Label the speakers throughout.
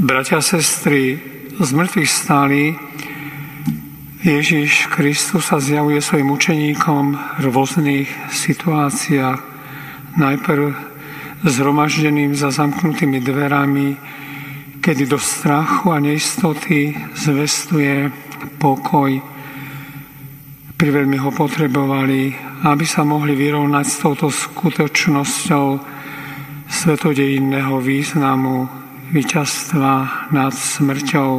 Speaker 1: Bratia a sestry, z mŕtvych stáli Ježiš Kristus sa zjavuje svojim učeníkom v rôznych situáciách. Najprv zhromaždeným za zamknutými dverami, kedy do strachu a neistoty zvestuje pokoj. Priveľmi ho potrebovali, aby sa mohli vyrovnať s touto skutočnosťou svetodejinného významu víťazstva nad smrťou.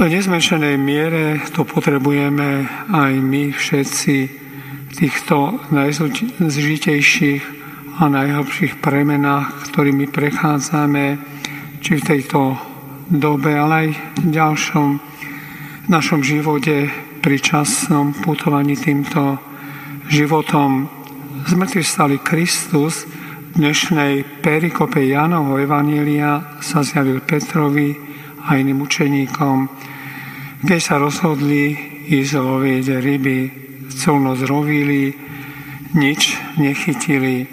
Speaker 1: V nezmenšenej miere to potrebujeme aj my všetci v týchto najzžitejších a najhlbších premenách, ktorými prechádzame, či v tejto dobe, ale aj v ďalšom našom živote pri časnom putovaní týmto životom. Zmrtvý stali Kristus, dnešnej perikope Jánovho Evanília sa zjavil Petrovi a iným učeníkom, keď sa rozhodli ísť lovieť ryby. Celú noc rovili, nič nechytili.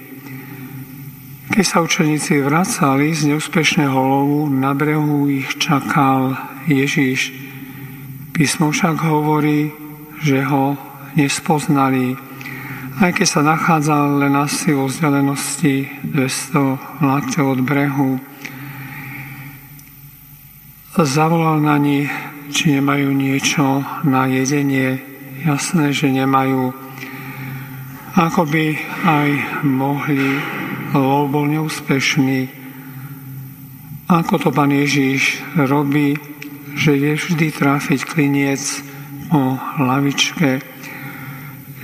Speaker 1: Keď sa učeníci vracali z neúspešného lovu, na brehu ich čakal Ježiš. Písmo však hovorí, že ho nespoznali aj keď sa nachádzal len asi o vzdialenosti 200 lakťov od brehu, zavolal na nich, či nemajú niečo na jedenie. Jasné, že nemajú. Ako by aj mohli, lov bol neúspešný. Ako to pán Ježíš robí, že vie vždy tráfiť kliniec o hlavičke.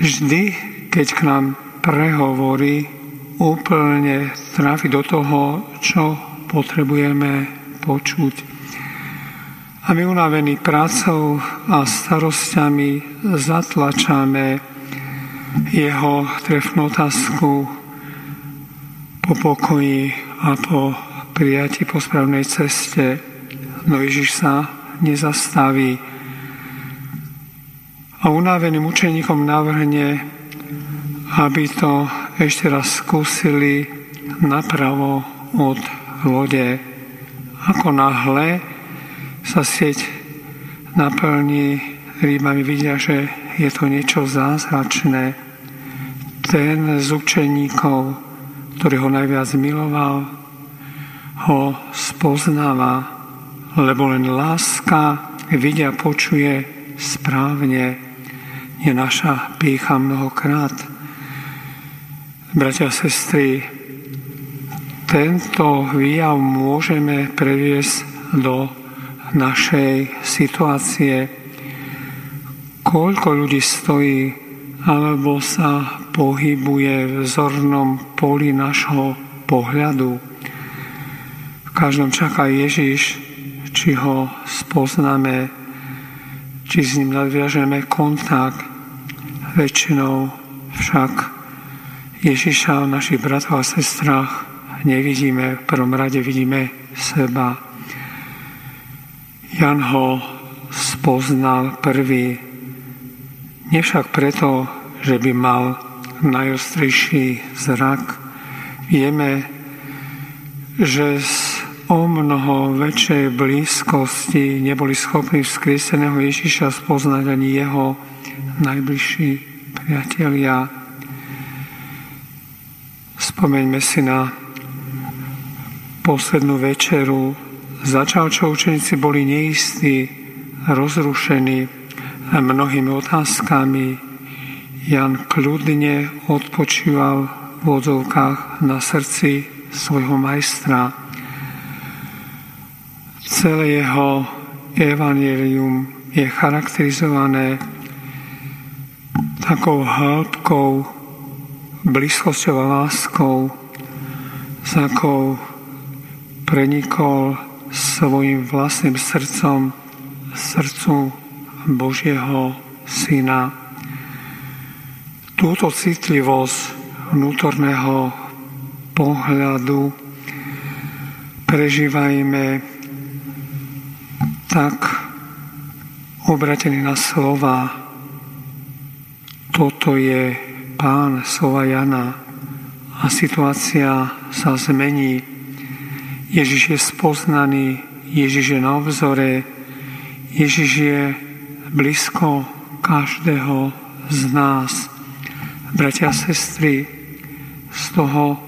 Speaker 1: Vždy keď k nám prehovorí, úplne tráfi do toho, čo potrebujeme počuť. A my unavení prácou a starosťami zatlačame jeho trefnú otázku po pokoji a po prijati po správnej ceste. No Ježiš sa nezastaví. A unaveným učeníkom navrhne aby to ešte raz skúsili napravo od lode. Ako náhle sa sieť naplní rýbami, vidia, že je to niečo zázračné. Ten z učeníkov, ktorý ho najviac miloval, ho spoznáva, lebo len láska vidia, počuje správne, je naša pícha mnohokrát Bratia a sestry, tento výjav môžeme previesť do našej situácie. Koľko ľudí stojí alebo sa pohybuje v zornom poli našho pohľadu. V každom čaká Ježiš, či ho spoznáme, či s ním nadviažeme kontakt. Väčšinou však Ježiša, našich bratov a sestrách nevidíme, v prvom rade vidíme seba. Jan ho spoznal prvý, nevšak preto, že by mal najostrejší zrak. Vieme, že z o mnoho väčšej blízkosti neboli schopní vzkrieseného Ježiša spoznať ani jeho najbližší priatelia Spomeňme si na poslednú večeru. Začal, čo učeníci boli neistí, rozrušení mnohými otázkami. Jan kľudne odpočíval v odzovkách na srdci svojho majstra. Celé jeho evanelium je charakterizované takou hĺbkou blízkosťou a láskou, s akou prenikol svojim vlastným srdcom srdcu Božieho Syna. Túto citlivosť vnútorného pohľadu prežívajme tak obratený na slova. Toto je pán slova Jana a situácia sa zmení. Ježiš je spoznaný, Ježiš je na obzore, Ježiš je blízko každého z nás. Bratia a sestry, z toho,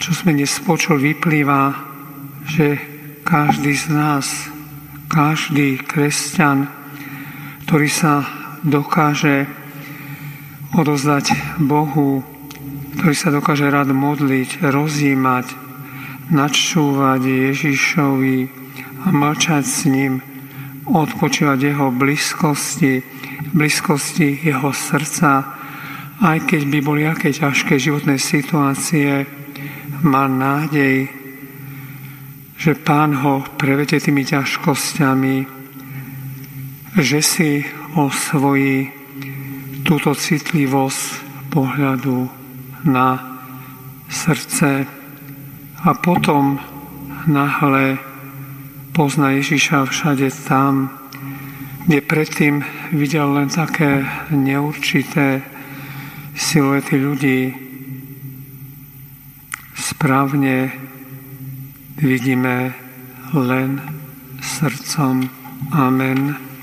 Speaker 1: čo sme dnes počuli, vyplýva, že každý z nás, každý kresťan, ktorý sa dokáže odozdať Bohu, ktorý sa dokáže rád modliť, rozjímať, načúvať Ježišovi a mlčať s ním, odpočívať jeho blízkosti, blízkosti jeho srdca, aj keď by boli aké ťažké životné situácie, má nádej, že Pán ho prevete tými ťažkosťami, že si osvojí túto citlivosť pohľadu na srdce a potom nahle pozná Ježiša všade tam, kde predtým videl len také neurčité siluety ľudí, správne vidíme len srdcom. Amen.